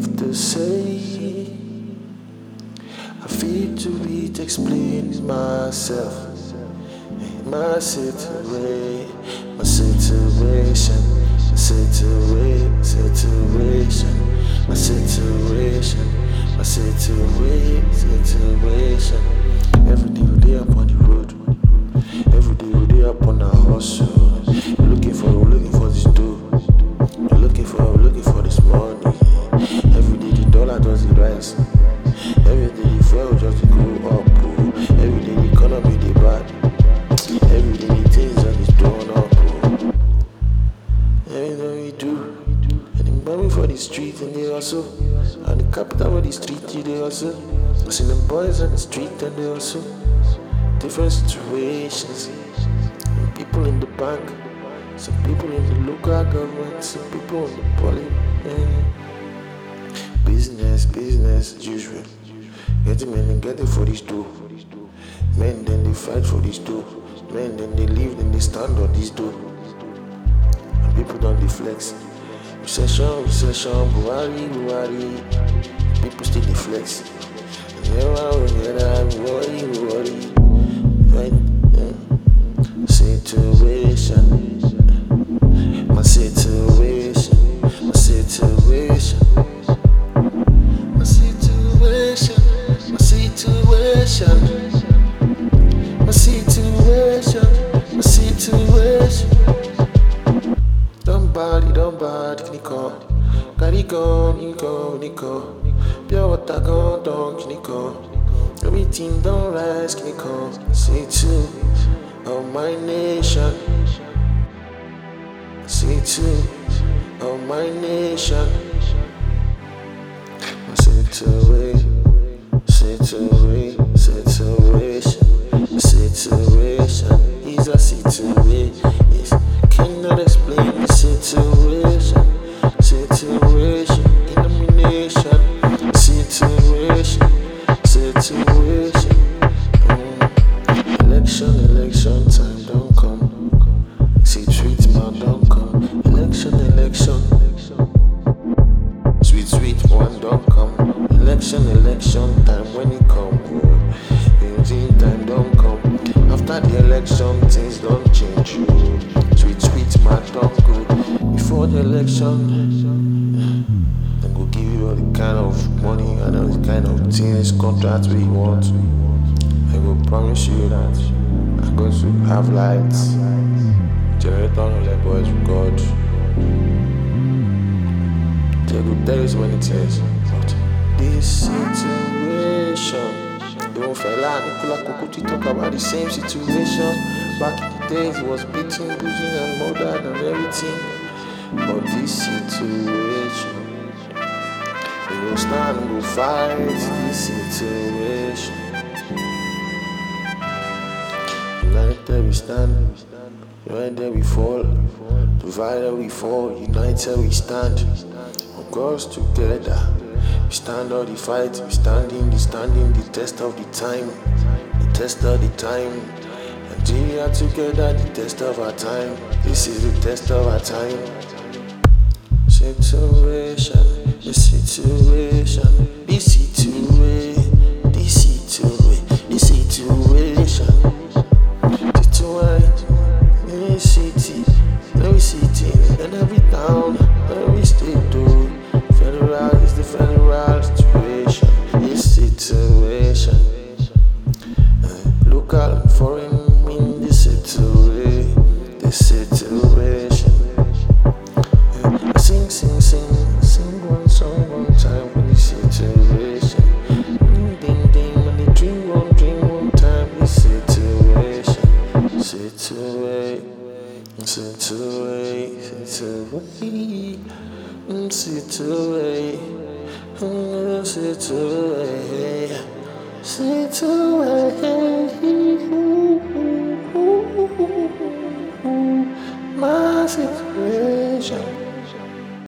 if to say. I feel to be to explain myself. My situation, my situation, my situation, situation, my situation, my situation, situation. Every day we day up on the road, every day we day up on our hustle. Looking for, street and they hustle. Oh. And the capital of the street you dey hustle. I see them boys on the street and they hustle. Oh. Different situations. Some people in the bank, some people in the local government, some people in the poly. And business, business usual. Get men and get it for this door. Men then they fight for this door. Men then they live, then they stand on this door. And people don't deflex. Recession, recession, Buhari, Buhari. People still deflex. And never will Pure water gone, don't Nico. Everything don't rise, Nico. See two of my nation. See of my nation. Situation, situation, situation, situation is a situation. Cannot explain the. Situation, Election, election time don't come. See, treat don't come. Election, election. Sweet, sweet one don't come. Election, election time when it come. Oh, time don't come. After the election, things don't change. Sweet, sweet man don't go. Before the election, then go give you all the kind of money and all the kind of things, contracts we want. I will promise you that Going to have lights, generator on the boys with God. They will tell you so many things. But this situation, don't Fela Anikulapo Kuti talk about the same situation. Back in the days, it was beating, bruising, and murdered and everything. But this situation, we will stand, we will fight this situation. United we stand, united we fall, divided we fall, united we stand. Of course together, we stand all the fight, we standing, the standing, the test of the time, the test of the time. Nigeria together, the test of our time. This is the test of our time. Situation, the situation, the situation, situation, situation, mm, situation, mm, situation, situation.